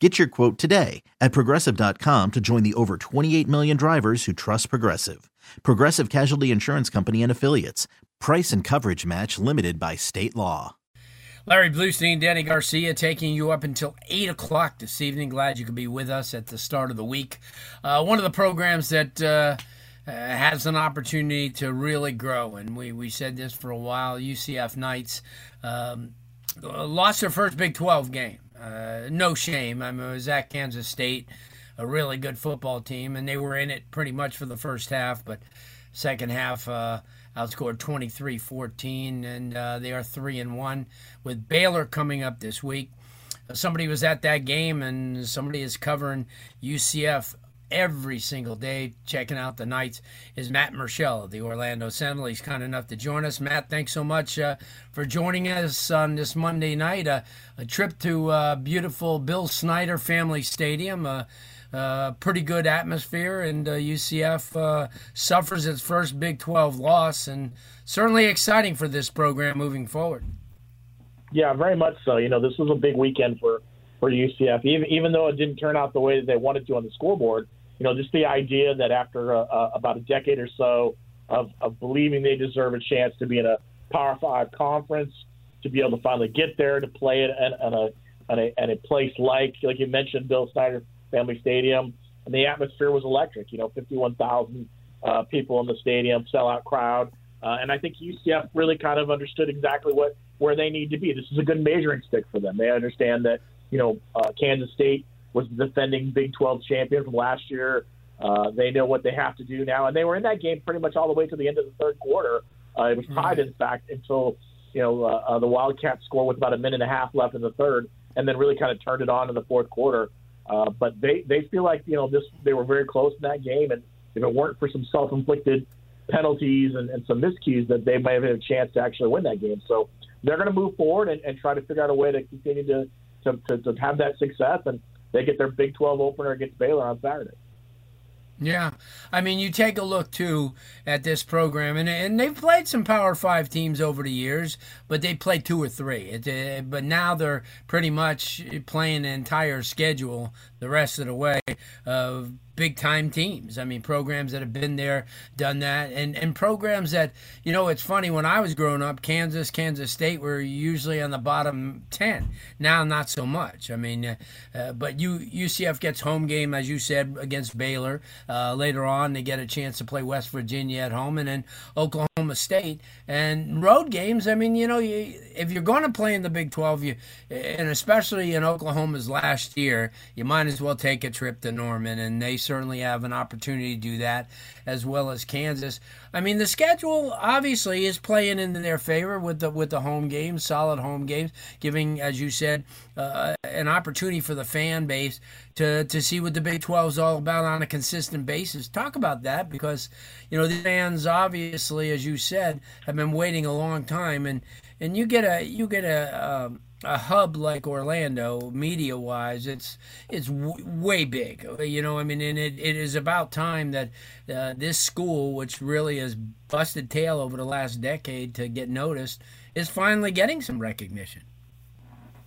Get your quote today at progressive.com to join the over 28 million drivers who trust Progressive. Progressive Casualty Insurance Company and Affiliates. Price and coverage match limited by state law. Larry Blustein, Danny Garcia taking you up until 8 o'clock this evening. Glad you could be with us at the start of the week. Uh, one of the programs that uh, uh, has an opportunity to really grow, and we, we said this for a while UCF Knights um, lost their first Big 12 game. Uh, no shame. I mean, it was at Kansas State, a really good football team, and they were in it pretty much for the first half, but second half uh, outscored 23-14 and uh, they are 3 and 1 with Baylor coming up this week. Somebody was at that game and somebody is covering UCF every single day checking out the Knights is Matt Murschel of the Orlando Sentinel. He's kind enough to join us. Matt, thanks so much uh, for joining us on this Monday night. Uh, a trip to uh, beautiful Bill Snyder Family Stadium. Uh, uh, pretty good atmosphere, and UCF uh, suffers its first Big 12 loss, and certainly exciting for this program moving forward. Yeah, very much so. You know, this was a big weekend for for UCF, even even though it didn't turn out the way that they wanted to on the scoreboard. You know, just the idea that after uh, uh, about a decade or so of, of believing they deserve a chance to be in a Power Five conference, to be able to finally get there to play it at, at a at a, at a place like like you mentioned, Bill Snyder Family Stadium, and the atmosphere was electric. You know, 51,000 uh, people in the stadium, sellout crowd, uh, and I think UCF really kind of understood exactly what where they need to be. This is a good measuring stick for them. They understand that you know uh, Kansas State was the defending Big 12 champion from last year. Uh, they know what they have to do now, and they were in that game pretty much all the way to the end of the third quarter. Uh, it was tied, in fact, until you know uh, uh, the Wildcats scored with about a minute and a half left in the third, and then really kind of turned it on in the fourth quarter. Uh, but they they feel like you know this they were very close in that game, and if it weren't for some self-inflicted penalties and, and some miscues, that they might have had a chance to actually win that game. So they're going to move forward and, and try to figure out a way to continue to, to, to, to have that success, and they get their Big 12 opener against Baylor on Saturday. Yeah, I mean, you take a look too at this program, and and they've played some Power Five teams over the years, but they played two or three. It, uh, but now they're pretty much playing the entire schedule the rest of the way big time teams. I mean, programs that have been there, done that, and and programs that you know. It's funny when I was growing up, Kansas, Kansas State were usually on the bottom ten. Now, not so much. I mean, uh, uh, but you UCF gets home game as you said against Baylor. Uh, later on, they get a chance to play West Virginia at home, and then Oklahoma State and road games. I mean, you know, you, if you're going to play in the Big Twelve, you and especially in Oklahoma's last year, you might as well take a trip to Norman, and they certainly have an opportunity to do that, as well as Kansas. I mean, the schedule obviously is playing in their favor with the with the home games, solid home games, giving, as you said, uh, an opportunity for the fan base to to see what the Big 12 is all about on a consistent basis. Talk about that because you know the fans obviously, as you said, have been waiting a long time, and and you get a you get a. Um, a hub like Orlando, media wise, it's it's w- way big. You know, I mean, and it, it is about time that uh, this school, which really has busted tail over the last decade to get noticed, is finally getting some recognition.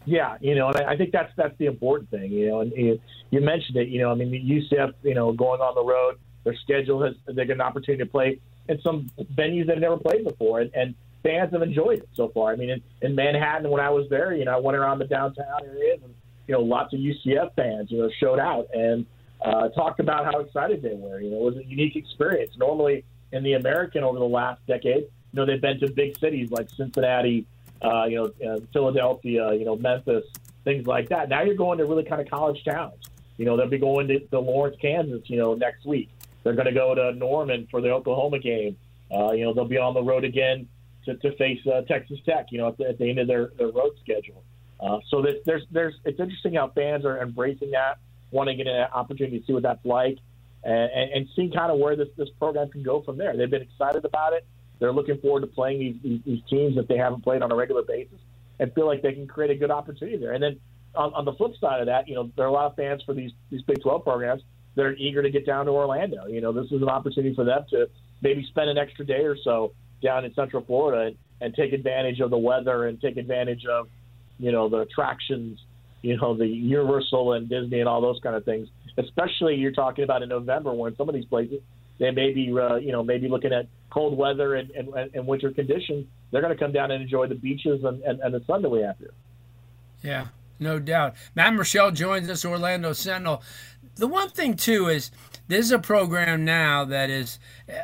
Yeah, you know, and I, think that's that's the important thing. You know, and you, you mentioned it. You know, I mean, UCF, you know, going on the road, their schedule has they get an opportunity to play in some venues they've never played before, and, and fans have enjoyed it so far. I mean, in, in Manhattan, when I was there, you know, I went around the downtown areas, and you know, lots of UCF fans, you know, showed out and uh, talked about how excited they were. You know, it was a unique experience. Normally, in the American over the last decade, you know they've been to big cities like Cincinnati, uh, you know, uh, Philadelphia, you know, Memphis, things like that. Now you're going to really kind of college towns. You know, they'll be going to, to Lawrence, Kansas, you know, next week. They're going to go to Norman for the Oklahoma game. Uh, you know, they'll be on the road again to, to face uh, Texas Tech. You know, at the, at the end of their, their road schedule. Uh, so there's, there's there's it's interesting how fans are embracing that, wanting to get an opportunity to see what that's like, and, and, and seeing kind of where this this program can go from there. They've been excited about it. They're looking forward to playing these, these, these teams that they haven't played on a regular basis, and feel like they can create a good opportunity there. And then on, on the flip side of that, you know, there are a lot of fans for these these Big 12 programs that are eager to get down to Orlando. You know, this is an opportunity for them to maybe spend an extra day or so down in Central Florida and, and take advantage of the weather and take advantage of, you know, the attractions, you know, the Universal and Disney and all those kind of things. Especially you're talking about in November when some of these places they may be, uh, you know, maybe looking at cold weather and, and, and winter conditions. They're going to come down and enjoy the beaches and, and, and the sun that we have here. Yeah, no doubt. Matt Murschel joins us, Orlando Sentinel. The one thing too is this is a program now that is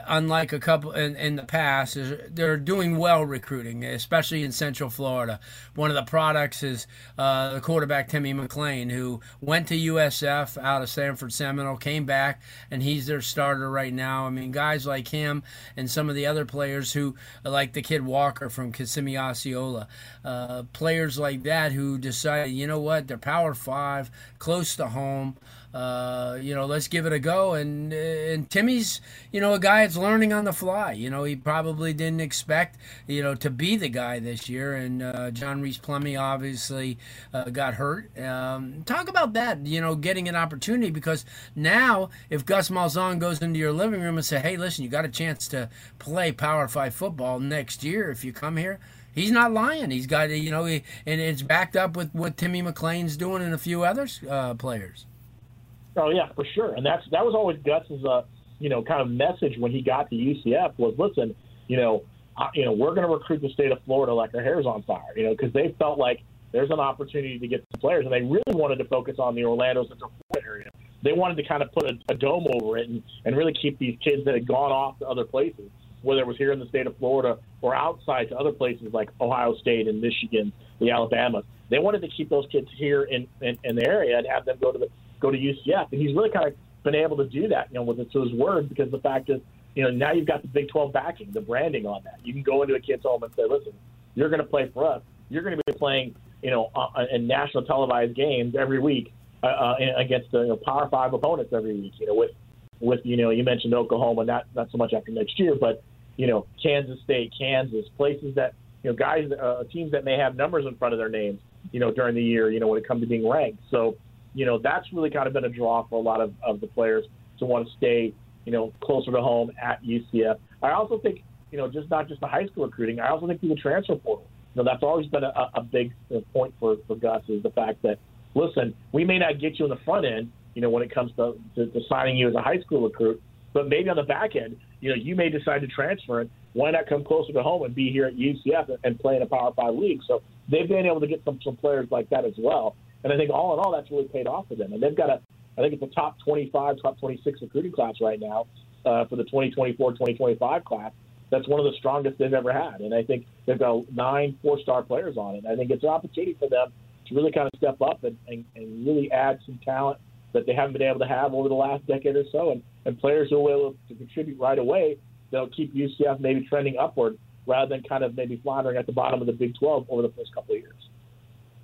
unlike a couple in, in the past is they're doing well recruiting especially in central florida. One of the products is uh, the quarterback timmy McClain who went to usf out of sanford seminole came back and he's their starter right now. I mean guys like him and some of the other players who like the kid walker from kissimmee osceola uh, players like that who decided you know what they're power five close to home uh, you know, let's give it a go. And and Timmy's, you know, a guy that's learning on the fly. You know, he probably didn't expect, you know, to be the guy this year. And uh, John Rhys Plumlee obviously uh, got hurt. Um, talk about that. You know, getting an opportunity because now if Gus Malzahn goes into your living room and say, "Hey, listen, you got a chance to play Power Five football next year if you come here." He's not lying. He's got, you know, he, and it's backed up with what Timmy McClain's doing and a few other uh, players. Oh yeah, for sure. And that's that was always Gus's uh, you know kind of message when he got to UCF was listen, you know, uh, you know we're going to recruit the state of Florida like our hair's on fire, you know, because they felt like there's an opportunity to get some players, and they really wanted to focus on the Orlando Central Florida area. They wanted to kind of put a, a dome over it and, and really keep these kids that had gone off to other places, whether it was here in the state of Florida or outside to other places like Ohio State and Michigan, the Alabama. They wanted to keep those kids here in, in, in the area and have them go to the go to UCF. And he's really kind of been able to do that, you know, with it to his word because the fact is, you know, now you've got the Big 12 backing, the branding on that. You can go into a kid's home and say, listen, you're going to play for us. You're going to be playing, you know, uh, in national televised games every week uh, uh, against the you know, Power Five opponents every week. You know, with with you know, you mentioned Oklahoma, not not so much after next year, but you know, Kansas State, Kansas, places that you know, guys, uh, teams that may have numbers in front of their names, you know, during the year, you know, when it comes to being ranked. So you know, that's really kind of been a draw for a lot of, of the players to want to stay, you know, closer to home at UCF. I also think, you know, just not just the high school recruiting, I also think through the transfer portal. You know, that's always been a, a big point for, for Gus is the fact that, listen, we may not get you in the front end, you know, when it comes to, to, to signing you as a high school recruit, but maybe on the back end, you know, you may decide to transfer and why not come closer to home and be here at UCF and play in a Power Five league? So they've been able to get some, some players like that as well. And I think all in all, that's really paid off for them. And they've got a, I think it's a top 25, top 26 recruiting class right now uh, for the 2024, 2025 class. That's one of the strongest they've ever had. And I think they've got nine four star players on it. I think it's an opportunity for them to really kind of step up and, and, and really add some talent that they haven't been able to have over the last decade or so. And, and players who are able to contribute right away, they'll keep UCF maybe trending upward rather than kind of maybe floundering at the bottom of the Big 12 over the first couple of years.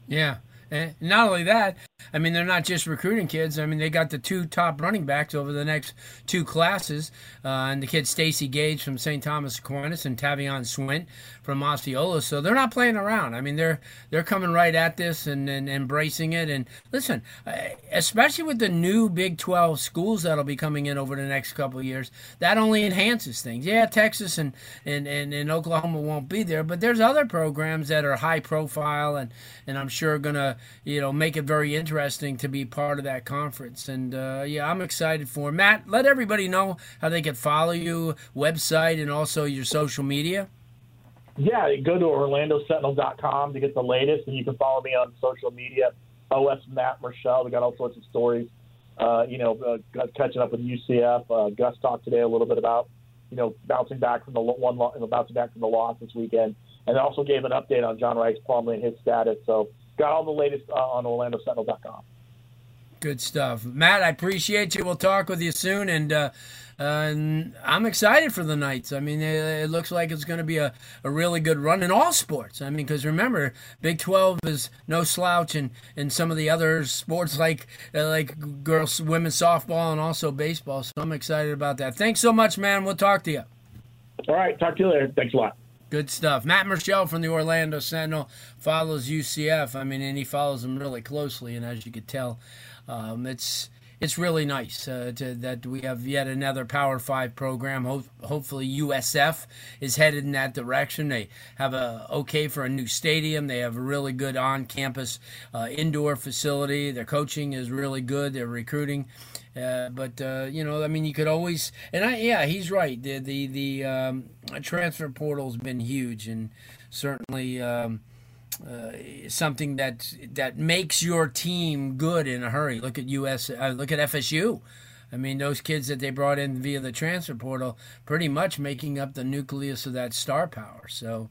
Yeah. And not only that, I mean, they're not just recruiting kids. I mean, they got the two top running backs over the next two classes, uh, and the kid Stacy Gage from St. Thomas Aquinas and Tavion Swint from Osceola. So they're not playing around. I mean, they're they're coming right at this and, and embracing it. And listen, uh, especially with the new Big 12 schools that'll be coming in over the next couple years, that only enhances things. Yeah, Texas and, and, and, and Oklahoma won't be there, but there's other programs that are high profile and, and I'm sure going to, you know, make it very interesting interesting to be part of that conference. And uh, yeah, I'm excited for it. Matt. Let everybody know how they can follow you, website, and also your social media. Yeah, go to OrlandoSentinel.com to get the latest, and you can follow me on social media. OS Matt Murschel. We got all sorts of stories. Uh, you know, uh, catching up with UCF. Uh, Gus talked today a little bit about you know, bouncing back from the one, bouncing back from the loss this weekend, and also gave an update on John Rhys Plumlee and his status. So got all the latest uh, on OrlandoSentinel.com. Good stuff, Matt. I appreciate you. We'll talk with you soon, and uh, uh, and I'm excited for the Knights. I mean, it, it looks like it's going to be a, a really good run in all sports. I mean, because remember, Big 12 is no slouch and, in some of the other sports like uh, like girls, women's softball, and also baseball. So I'm excited about that. Thanks so much, man. We'll talk to you. All right. Talk to you later. Thanks a lot. Good stuff. Matt Murschel from the Orlando Sentinel follows UCF. I mean, and he follows them really closely. And as you could tell, um, it's it's really nice uh, to, that we have yet another Power Five program. Ho- hopefully, USF is headed in that direction. They have a okay for a new stadium. They have a really good on-campus uh, indoor facility. Their coaching is really good. Their recruiting. Uh, but uh, you know, I mean, you could always, and I, yeah, he's right. The the the um, transfer portal's been huge, and certainly um, uh, something that that makes your team good in a hurry. Look at US. Uh, look at FSU. I mean, those kids that they brought in via the transfer portal, pretty much making up the nucleus of that star power. So.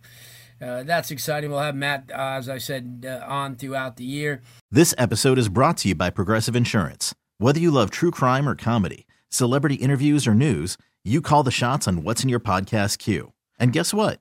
Uh, that's exciting. We'll have Matt, uh, as I said, uh, on throughout the year. This episode is brought to you by Progressive Insurance. Whether you love true crime or comedy, celebrity interviews or news, you call the shots on what's in your podcast queue. And guess what?